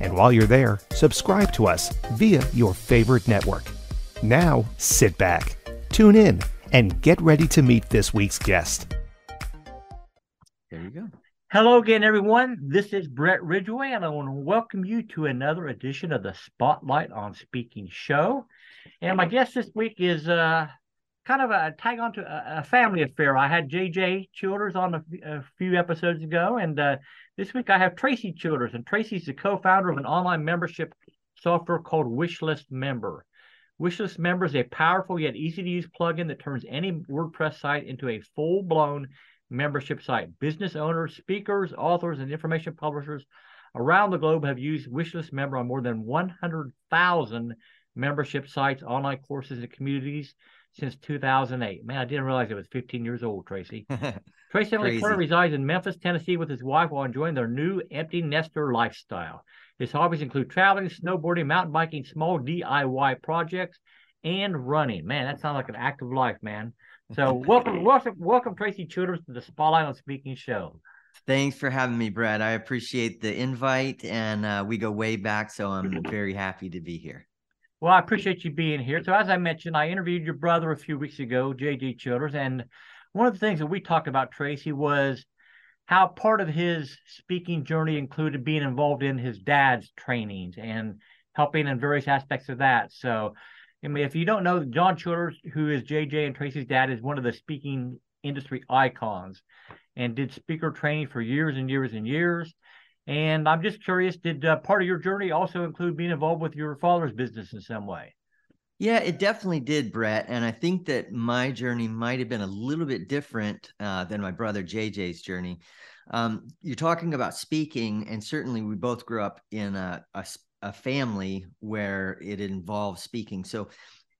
And while you're there, subscribe to us via your favorite network. Now, sit back, tune in, and get ready to meet this week's guest. There you go. Hello again, everyone. This is Brett Ridgway, and I want to welcome you to another edition of the Spotlight on Speaking show. And my guest this week is uh, kind of a tag on to a, a, family affair. I had JJ Childers on a, a few episodes ago, and uh, this week I have Tracy Childers, and Tracy's the co-founder of an online membership software called Wishlist Member. Wishlist Member is a powerful yet easy to use plugin that turns any WordPress site into a full-blown membership site. Business owners, speakers, authors, and information publishers around the globe have used Wishlist Member on more than 100,000 membership sites, online courses, and communities since 2008. Man, I didn't realize it was 15 years old, Tracy. Tracy Emily Kerr resides in Memphis, Tennessee with his wife while enjoying their new empty nester lifestyle. His hobbies include traveling, snowboarding, mountain biking, small DIY projects, and running. Man, that sounds like an active life, man. So welcome, welcome, welcome, Tracy Childers to the Spotlight on Speaking show. Thanks for having me, Brad. I appreciate the invite, and uh, we go way back, so I'm very happy to be here. Well, I appreciate you being here. So, as I mentioned, I interviewed your brother a few weeks ago, JJ Childers, and one of the things that we talked about, Tracy, was how part of his speaking journey included being involved in his dad's trainings and helping in various aspects of that. So, I mean, if you don't know, John Childers, who is JJ and Tracy's dad, is one of the speaking industry icons and did speaker training for years and years and years. And I'm just curious, did uh, part of your journey also include being involved with your father's business in some way? Yeah, it definitely did, Brett. And I think that my journey might have been a little bit different uh, than my brother JJ's journey. Um, you're talking about speaking, and certainly we both grew up in a, a, a family where it involved speaking. So,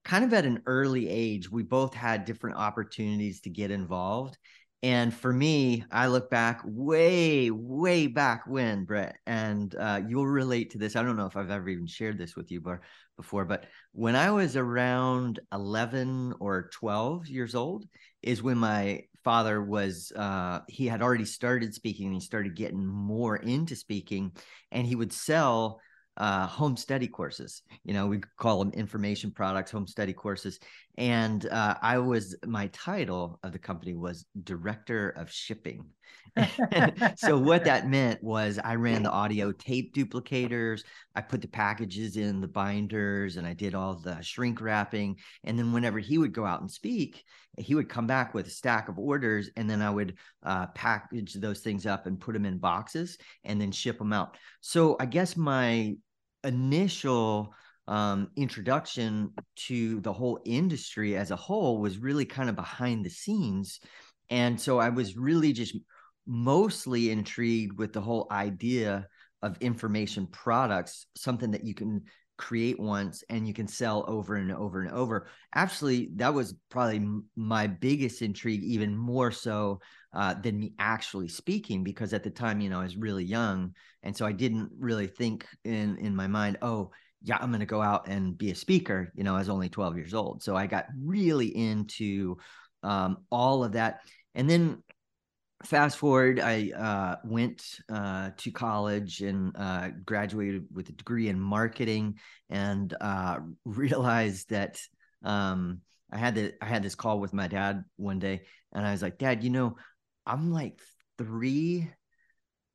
kind of at an early age, we both had different opportunities to get involved. And for me, I look back way, way back when, Brett, and uh, you'll relate to this. I don't know if I've ever even shared this with you before, but when I was around 11 or 12 years old, is when my father was, uh, he had already started speaking he started getting more into speaking, and he would sell uh, home study courses. You know, we call them information products, home study courses. And uh, I was, my title of the company was Director of Shipping. so, what that meant was I ran the audio tape duplicators, I put the packages in the binders, and I did all the shrink wrapping. And then, whenever he would go out and speak, he would come back with a stack of orders, and then I would uh, package those things up and put them in boxes and then ship them out. So, I guess my initial um, introduction to the whole industry as a whole was really kind of behind the scenes. And so I was really just mostly intrigued with the whole idea of information products, something that you can create once and you can sell over and over and over. Actually, that was probably my biggest intrigue, even more so uh, than me actually speaking, because at the time, you know, I was really young, and so I didn't really think in in my mind, oh, yeah, I'm going to go out and be a speaker. You know, I was only 12 years old, so I got really into um, all of that, and then fast forward, I uh, went uh, to college and uh, graduated with a degree in marketing, and uh, realized that um, I had the, I had this call with my dad one day, and I was like, Dad, you know, I'm like three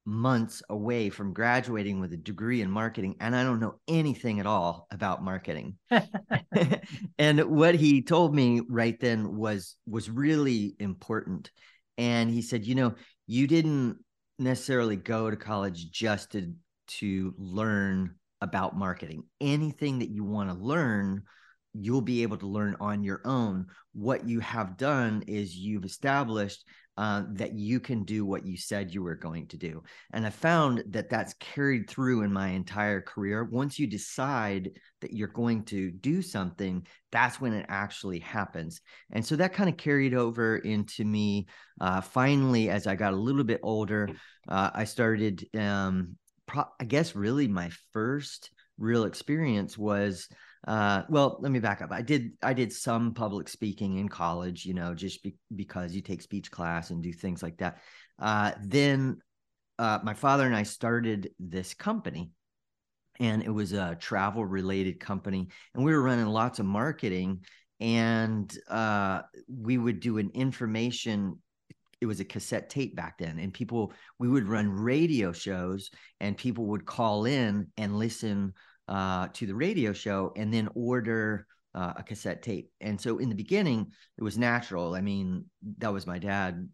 months away from graduating with a degree in marketing and I don't know anything at all about marketing. and what he told me right then was was really important. And he said, "You know, you didn't necessarily go to college just to to learn about marketing. Anything that you want to learn, you'll be able to learn on your own. What you have done is you've established uh, that you can do what you said you were going to do. And I found that that's carried through in my entire career. Once you decide that you're going to do something, that's when it actually happens. And so that kind of carried over into me. Uh, finally, as I got a little bit older, uh, I started, um, pro- I guess, really my first real experience was uh, well let me back up. I did i did some public speaking in college you know just be, because you take speech class and do things like that. Uh, then uh, my father and i started this company and it was a travel related company and we were running lots of marketing and uh, we would do an information it was a cassette tape back then and people we would run radio shows and people would call in and listen uh, to the radio show and then order uh, a cassette tape. And so in the beginning, it was natural. I mean, that was my dad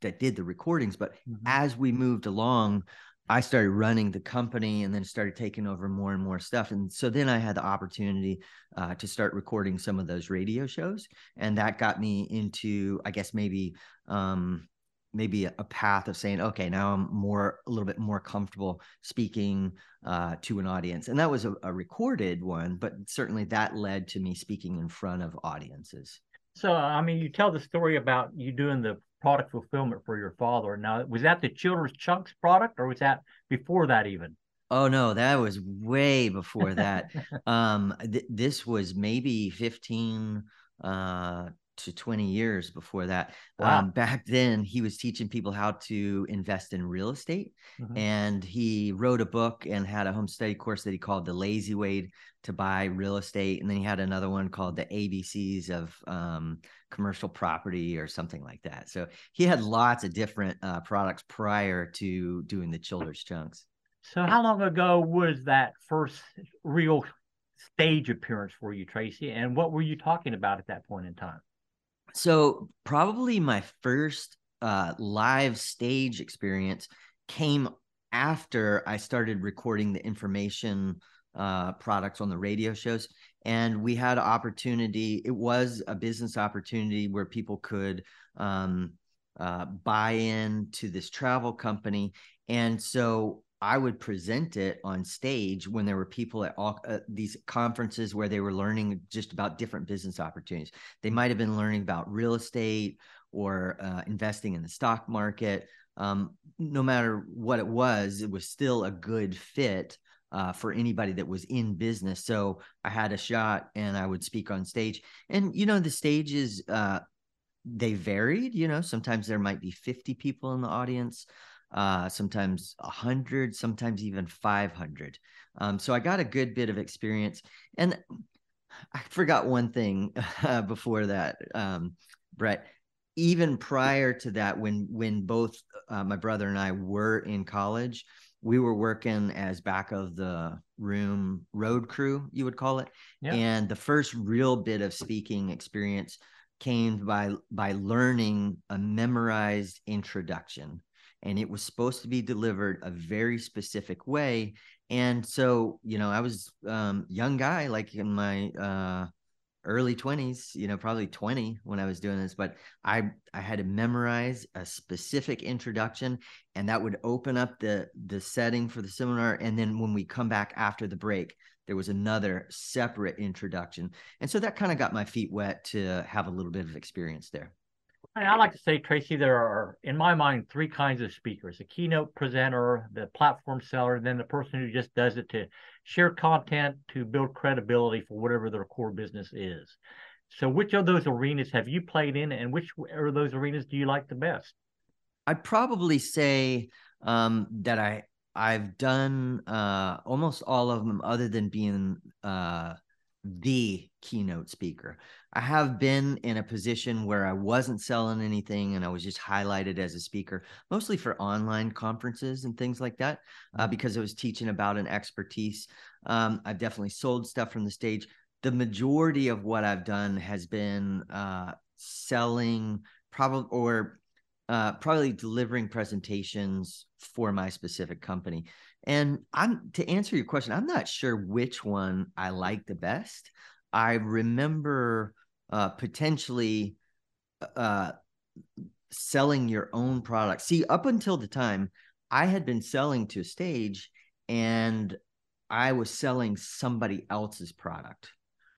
that did the recordings. But mm-hmm. as we moved along, I started running the company and then started taking over more and more stuff. And so then I had the opportunity uh, to start recording some of those radio shows. And that got me into, I guess, maybe um, maybe a, path of saying, okay, now I'm more a little bit more comfortable speaking uh, to an audience, and that was a, a, recorded one, but certainly that led to me speaking in front of audiences. So, I mean, you tell the story about you doing the product fulfillment for your father. Now, was that the Children's Chunks product, or was that before that even? Oh no, that was way before that. um, th- this was maybe 15, uh, to 20 years before that. Wow. Um, back then, he was teaching people how to invest in real estate. Mm-hmm. And he wrote a book and had a home study course that he called The Lazy Way to Buy Real Estate. And then he had another one called The ABCs of um, Commercial Property or something like that. So he had lots of different uh, products prior to doing the Children's Chunks. So, how long ago was that first real stage appearance for you, Tracy? And what were you talking about at that point in time? So probably my first uh, live stage experience came after I started recording the information uh, products on the radio shows. And we had an opportunity. It was a business opportunity where people could um, uh, buy in to this travel company. And so I would present it on stage when there were people at all uh, these conferences where they were learning just about different business opportunities. They might have been learning about real estate or uh, investing in the stock market. Um, no matter what it was, it was still a good fit uh, for anybody that was in business. So I had a shot and I would speak on stage. And, you know, the stages, uh, they varied. You know, sometimes there might be 50 people in the audience uh, sometimes 100, sometimes even 500. Um, so I got a good bit of experience. And I forgot one thing uh, before that, um, Brett. Even prior to that, when when both uh, my brother and I were in college, we were working as back of the room road crew, you would call it. Yeah. And the first real bit of speaking experience came by by learning a memorized introduction and it was supposed to be delivered a very specific way and so you know i was um young guy like in my uh early 20s you know probably 20 when i was doing this but i i had to memorize a specific introduction and that would open up the the setting for the seminar and then when we come back after the break there was another separate introduction and so that kind of got my feet wet to have a little bit of experience there I like to say, Tracy, there are, in my mind, three kinds of speakers: a keynote presenter, the platform seller, and then the person who just does it to share content to build credibility for whatever their core business is. So, which of those arenas have you played in, and which of those arenas do you like the best? I'd probably say um, that I I've done uh, almost all of them, other than being uh, the keynote speaker. I have been in a position where I wasn't selling anything and I was just highlighted as a speaker, mostly for online conferences and things like that, uh, mm-hmm. because I was teaching about an expertise. Um, I've definitely sold stuff from the stage. The majority of what I've done has been uh, selling, probably or uh, probably delivering presentations for my specific company. And I'm to answer your question, I'm not sure which one I like the best. I remember uh, potentially uh, selling your own product. See, up until the time I had been selling to stage and I was selling somebody else's product.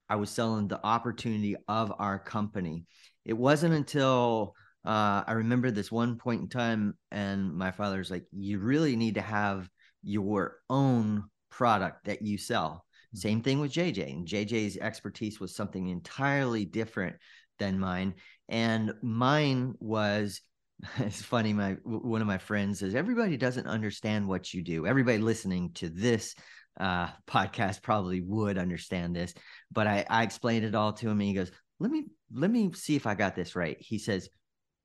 I was selling the opportunity of our company. It wasn't until uh, I remember this one point in time, and my father's like, You really need to have your own product that you sell. Same thing with JJ. And JJ's expertise was something entirely different than mine. And mine was it's funny my one of my friends says everybody doesn't understand what you do everybody listening to this uh, podcast probably would understand this but I, I explained it all to him and he goes let me let me see if i got this right he says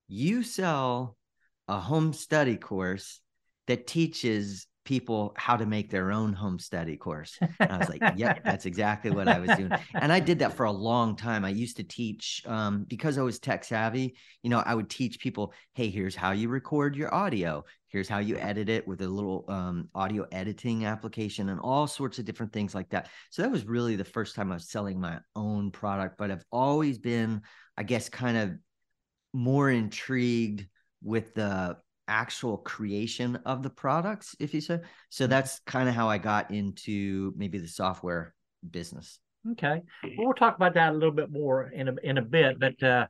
you sell a home study course that teaches people how to make their own home study course. And I was like, yep, that's exactly what I was doing. And I did that for a long time. I used to teach um, because I was tech savvy, you know, I would teach people, hey, here's how you record your audio. Here's how you edit it with a little um, audio editing application and all sorts of different things like that. So that was really the first time I was selling my own product. But I've always been, I guess, kind of more intrigued with the actual creation of the products, if you say. So mm-hmm. that's kind of how I got into maybe the software business. Okay. Well, we'll talk about that a little bit more in a, in a bit. But uh,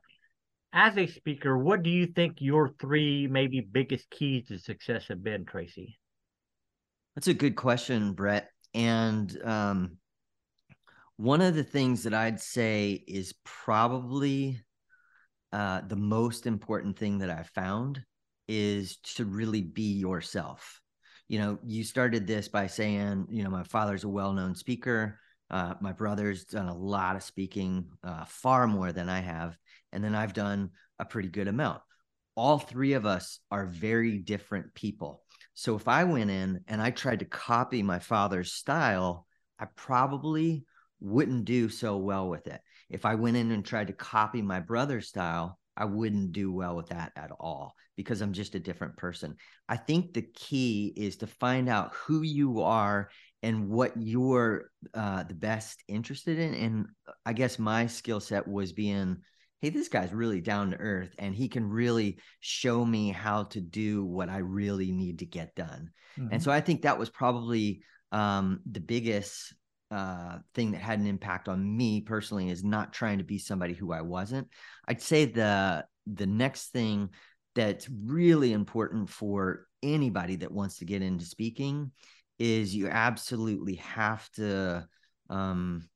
as a speaker, what do you think your three maybe biggest keys to success have been, Tracy? That's a good question, Brett. And um, one of the things that I'd say is probably uh, the most important thing that I found is to really be yourself. You know, you started this by saying, you know, my father's a well known speaker. Uh, my brother's done a lot of speaking, uh, far more than I have. And then I've done a pretty good amount. All three of us are very different people. So if I went in and I tried to copy my father's style, I probably wouldn't do so well with it. If I went in and tried to copy my brother's style, I wouldn't do well with that at all because I'm just a different person. I think the key is to find out who you are and what you're uh, the best interested in. And I guess my skill set was being, hey, this guy's really down to earth and he can really show me how to do what I really need to get done. Mm-hmm. And so I think that was probably um, the biggest uh, thing that had an impact on me personally is not trying to be somebody who I wasn't. I'd say the the next thing that's really important for anybody that wants to get into speaking is you absolutely have to um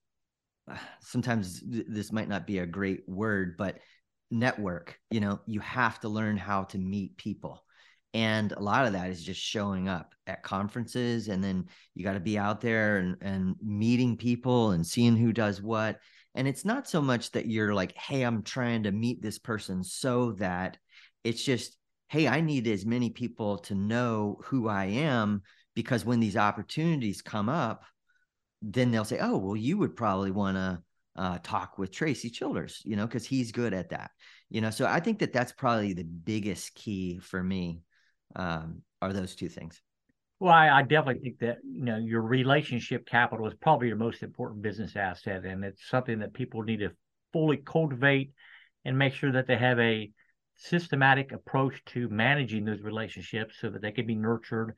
sometimes th- this might not be a great word but network you know you have to learn how to meet people and a lot of that is just showing up at conferences and then you got to be out there and, and meeting people and seeing who does what and it's not so much that you're like hey i'm trying to meet this person so that it's just hey i need as many people to know who i am because when these opportunities come up then they'll say oh well you would probably want to uh, talk with tracy childers you know because he's good at that you know so i think that that's probably the biggest key for me um, are those two things. Well, I, I, definitely think that you know your relationship capital is probably your most important business asset, and it's something that people need to fully cultivate and make sure that they have a systematic approach to managing those relationships so that they can be nurtured.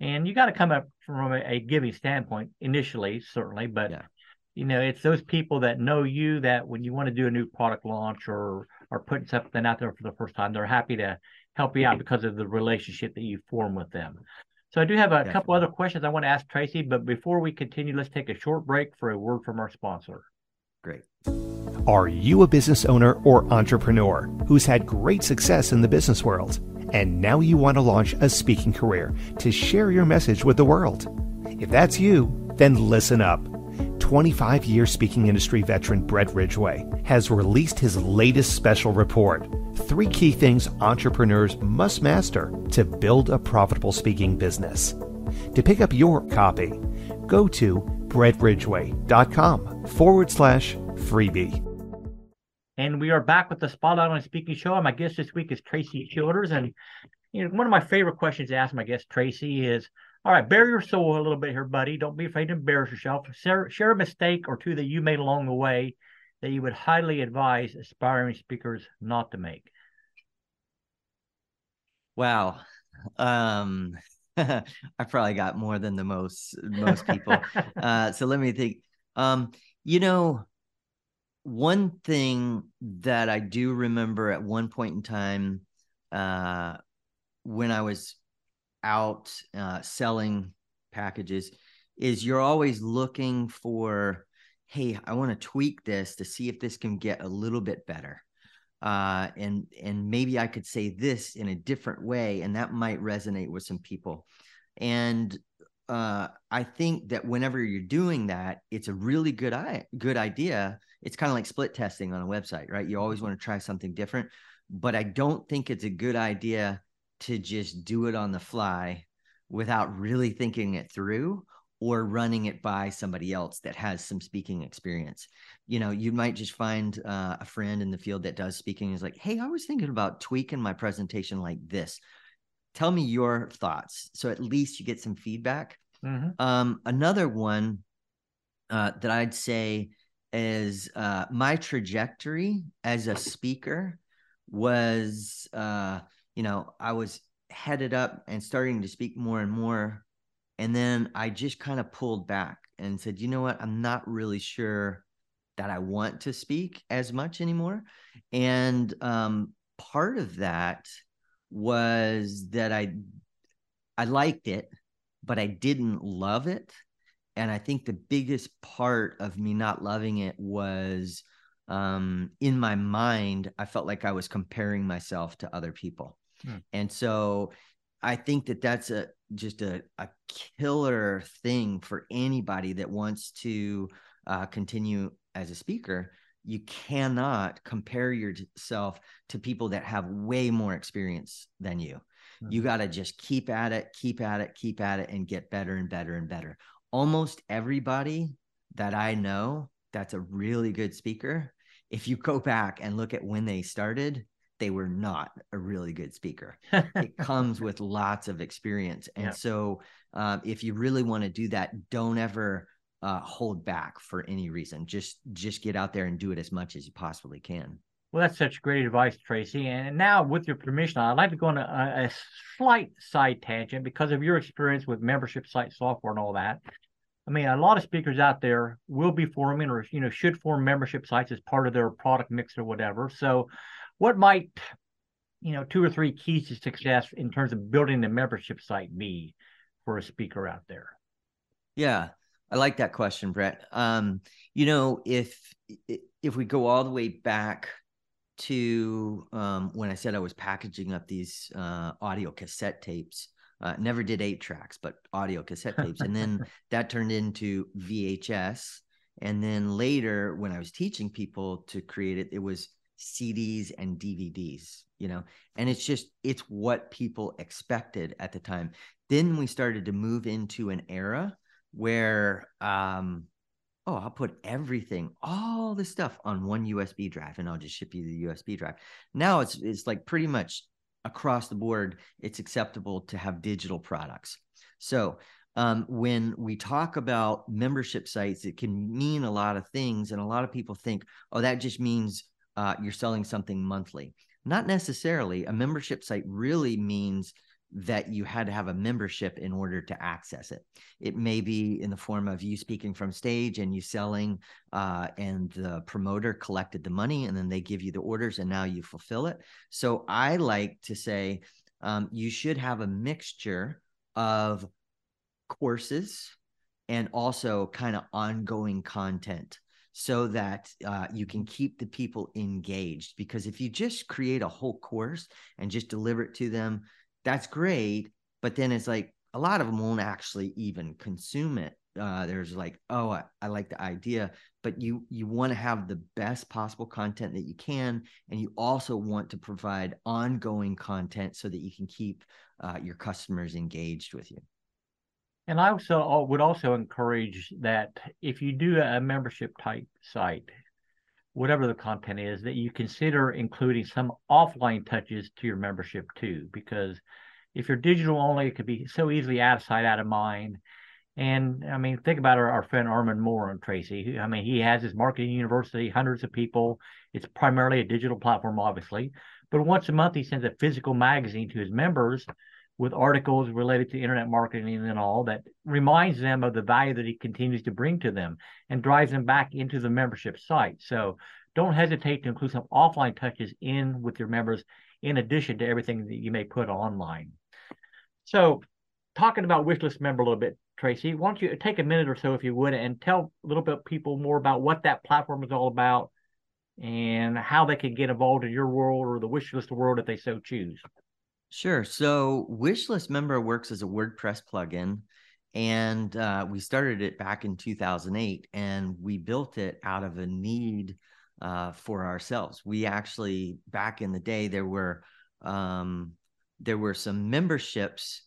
And you got to come up from a, a, giving standpoint initially, certainly, but yeah. you know it's those people that know you that when you want to do a new product launch or or putting something out there for the first time, they're happy to help you out because of the relationship that you form with them. So I do have a Definitely. couple other questions I want to ask Tracy, but before we continue, let's take a short break for a word from our sponsor. Great. Are you a business owner or entrepreneur who's had great success in the business world? And now you want to launch a speaking career to share your message with the world? If that's you, then listen up. 25 year speaking industry veteran Brett Ridgway has released his latest special report Three Key Things Entrepreneurs Must Master to Build a Profitable Speaking Business. To pick up your copy, go to brettridgway.com forward slash freebie. And we are back with the Spotlight on Speaking Show. My guest this week is Tracy Childers. And you know, one of my favorite questions to ask my guest Tracy is, all right, bare your soul a little bit here, buddy. Don't be afraid to embarrass yourself. Share, share a mistake or two that you made along the way that you would highly advise aspiring speakers not to make. Wow. Um, I probably got more than the most most people. uh, so let me think. Um, you know, one thing that I do remember at one point in time, uh, when I was out uh, selling packages, is you're always looking for, hey, I want to tweak this to see if this can get a little bit better uh, and and maybe I could say this in a different way, and that might resonate with some people. And uh, I think that whenever you're doing that, it's a really good I- good idea. It's kind of like split testing on a website, right? You always want to try something different, but I don't think it's a good idea to just do it on the fly without really thinking it through or running it by somebody else that has some speaking experience. You know, you might just find uh, a friend in the field that does speaking is like, "Hey, I was thinking about tweaking my presentation like this. Tell me your thoughts." So at least you get some feedback. Mm-hmm. Um, another one uh, that I'd say is uh, my trajectory as a speaker was, uh, you know, I was headed up and starting to speak more and more and then I just kind of pulled back and said, you know what? I'm not really sure that I want to speak as much anymore. And um, part of that was that I I liked it, but I didn't love it. And I think the biggest part of me not loving it was um, in my mind, I felt like I was comparing myself to other people. Hmm. And so I think that that's a just a, a killer thing for anybody that wants to uh, continue as a speaker. You cannot compare yourself to people that have way more experience than you. Mm-hmm. You got to just keep at it, keep at it, keep at it, and get better and better and better. Almost everybody that I know that's a really good speaker, if you go back and look at when they started, they were not a really good speaker. it comes with lots of experience. And yeah. so, um, if you really want to do that, don't ever uh, hold back for any reason. Just just get out there and do it as much as you possibly can. Well, that's such great advice, Tracy. And now, with your permission, I'd like to go on a, a slight side tangent because of your experience with membership site software and all that. I mean, a lot of speakers out there will be forming or you know should form membership sites as part of their product mix or whatever. So what might you know two or three keys to success in terms of building the membership site be for a speaker out there? Yeah i like that question brett. Um, you know if if we go all the way back to um, when i said i was packaging up these uh, audio cassette tapes uh, never did eight tracks but audio cassette tapes and then that turned into vhs and then later when i was teaching people to create it it was CDs and DVDs, you know, and it's just, it's what people expected at the time. Then we started to move into an era where, um, oh, I'll put everything, all the stuff on one USB drive and I'll just ship you the USB drive. Now it's, it's like pretty much across the board, it's acceptable to have digital products. So, um, when we talk about membership sites, it can mean a lot of things. And a lot of people think, oh, that just means uh, you're selling something monthly. Not necessarily. A membership site really means that you had to have a membership in order to access it. It may be in the form of you speaking from stage and you selling, uh, and the promoter collected the money and then they give you the orders and now you fulfill it. So I like to say um, you should have a mixture of courses and also kind of ongoing content so that uh, you can keep the people engaged. Because if you just create a whole course and just deliver it to them, that's great. But then it's like a lot of them won't actually even consume it uh, there's like oh I, I like the idea but you you want to have the best possible content that you can and you also want to provide ongoing content so that you can keep uh, your customers engaged with you and i also uh, would also encourage that if you do a membership type site whatever the content is that you consider including some offline touches to your membership too because if you're digital only it could be so easily out of sight out of mind and I mean, think about our, our friend Armand Morin and Tracy. I mean, he has his marketing university, hundreds of people. It's primarily a digital platform, obviously. But once a month, he sends a physical magazine to his members with articles related to internet marketing and all that reminds them of the value that he continues to bring to them and drives them back into the membership site. So don't hesitate to include some offline touches in with your members in addition to everything that you may put online. So talking about wishlist member a little bit, Tracy, why don't you take a minute or so, if you would, and tell a little bit people more about what that platform is all about and how they can get involved in your world or the wishlist world if they so choose. Sure. So, Wishlist Member works as a WordPress plugin, and uh, we started it back in 2008, and we built it out of a need uh, for ourselves. We actually, back in the day, there were um, there were some memberships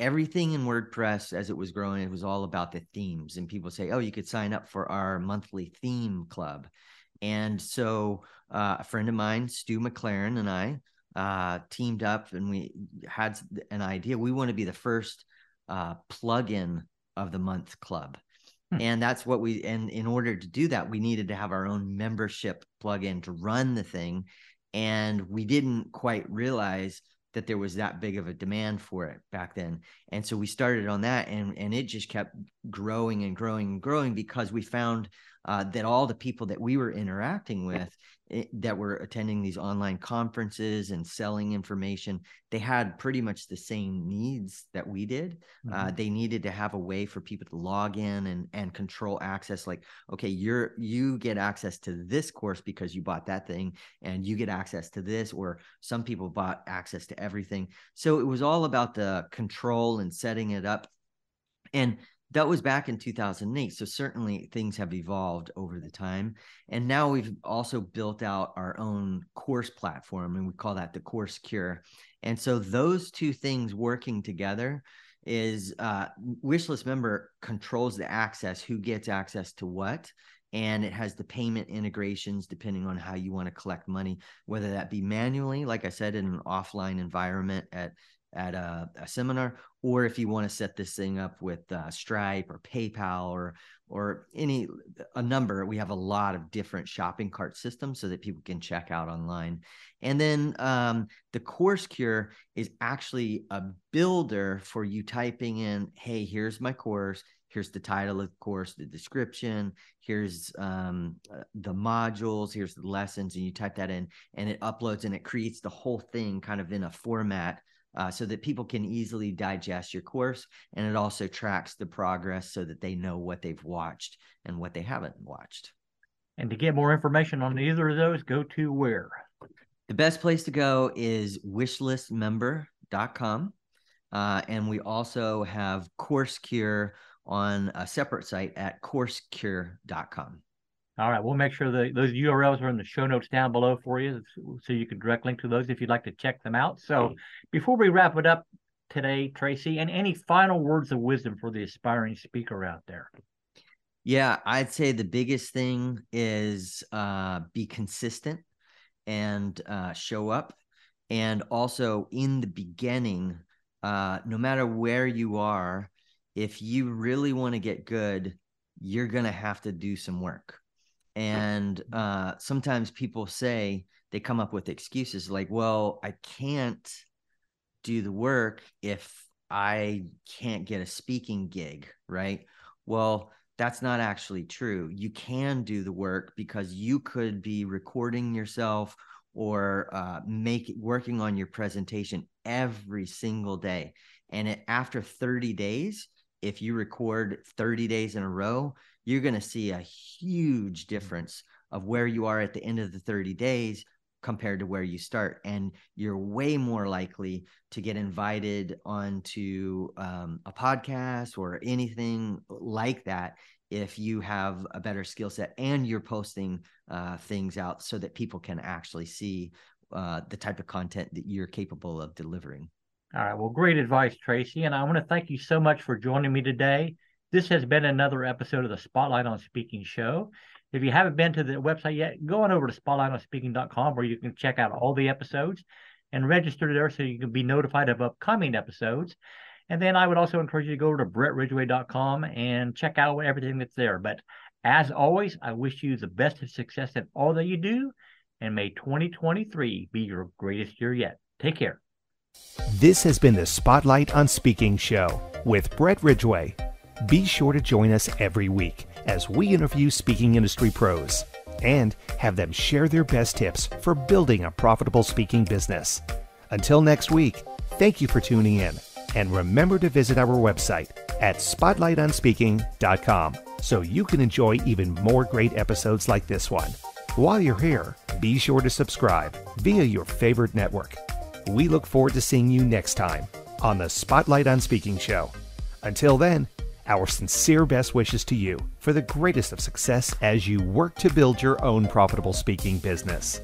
everything in WordPress as it was growing, it was all about the themes. And people say, oh, you could sign up for our monthly theme club. And so uh, a friend of mine, Stu McLaren, and I uh, teamed up and we had an idea. We want to be the first uh, plug-in of the month club. Hmm. And that's what we, and in order to do that, we needed to have our own membership plugin to run the thing. And we didn't quite realize that there was that big of a demand for it back then. And so we started on that and and it just kept growing and growing and growing because we found uh, that all the people that we were interacting with it, that were attending these online conferences and selling information they had pretty much the same needs that we did. Uh, mm-hmm. uh, they needed to have a way for people to log in and and control access like okay you're you get access to this course because you bought that thing and you get access to this or some people bought access to everything. So it was all about the control and setting it up. And that was back in 2008 so certainly things have evolved over the time and now we've also built out our own course platform and we call that the course cure and so those two things working together is uh, wishlist member controls the access who gets access to what and it has the payment integrations depending on how you want to collect money whether that be manually like i said in an offline environment at at a, a, seminar, or if you want to set this thing up with uh, Stripe or PayPal or or any a number. We have a lot of different shopping cart systems so that people can check out online. And then um, the Course Cure is actually a builder for you typing in, "Hey, here's my course." Here's the title of the course, the description. Here's um, uh, the modules. Here's the lessons, and you type that in, and it uploads and it creates the whole thing kind of in a format uh, so that people can easily digest your course. And it also tracks the progress so that they know what they've watched and what they haven't watched. And to get more information on either of those, go to where? The best place to go is wishlistmember.com. Uh, and we also have Course Cure on a separate site at coursecure.com. All right, we'll make sure that those URLs are in the show notes down below for you, so you can direct link to those if you'd like to check them out. So, before we wrap it up today, Tracy, and any final words of wisdom for the aspiring speaker out there? Yeah, I'd say the biggest thing is uh, be consistent and uh, show up, and also in the beginning, uh, no matter where you are, if you really want to get good, you're gonna have to do some work and uh, sometimes people say they come up with excuses like well i can't do the work if i can't get a speaking gig right? Well that's not actually true. You can do the work because you could be recording yourself or uh, make working on your presentation every single day. And it, after 30 days if you record 30 days in a row you're going to see a huge difference of where you are at the end of the 30 days compared to where you start and you're way more likely to get invited onto um, a podcast or anything like that if you have a better skill set and you're posting uh, things out so that people can actually see uh, the type of content that you're capable of delivering. All right. Well, great advice, Tracy. And I want to thank you so much for joining me today. This has been another episode of the Spotlight on Speaking show. If you haven't been to the website yet, go on over to spotlightonspeaking.com where you can check out all the episodes and register there so you can be notified of upcoming episodes. And then I would also encourage you to go over to brettridgway.com and check out everything that's there. But as always, I wish you the best of success in all that you do. And may 2023 be your greatest year yet. Take care. This has been the Spotlight on Speaking show with Brett Ridgway. Be sure to join us every week as we interview speaking industry pros and have them share their best tips for building a profitable speaking business. Until next week, thank you for tuning in and remember to visit our website at spotlightonspeaking.com so you can enjoy even more great episodes like this one. While you're here, be sure to subscribe via your favorite network. We look forward to seeing you next time on the Spotlight on Speaking show. Until then, our sincere best wishes to you for the greatest of success as you work to build your own profitable speaking business.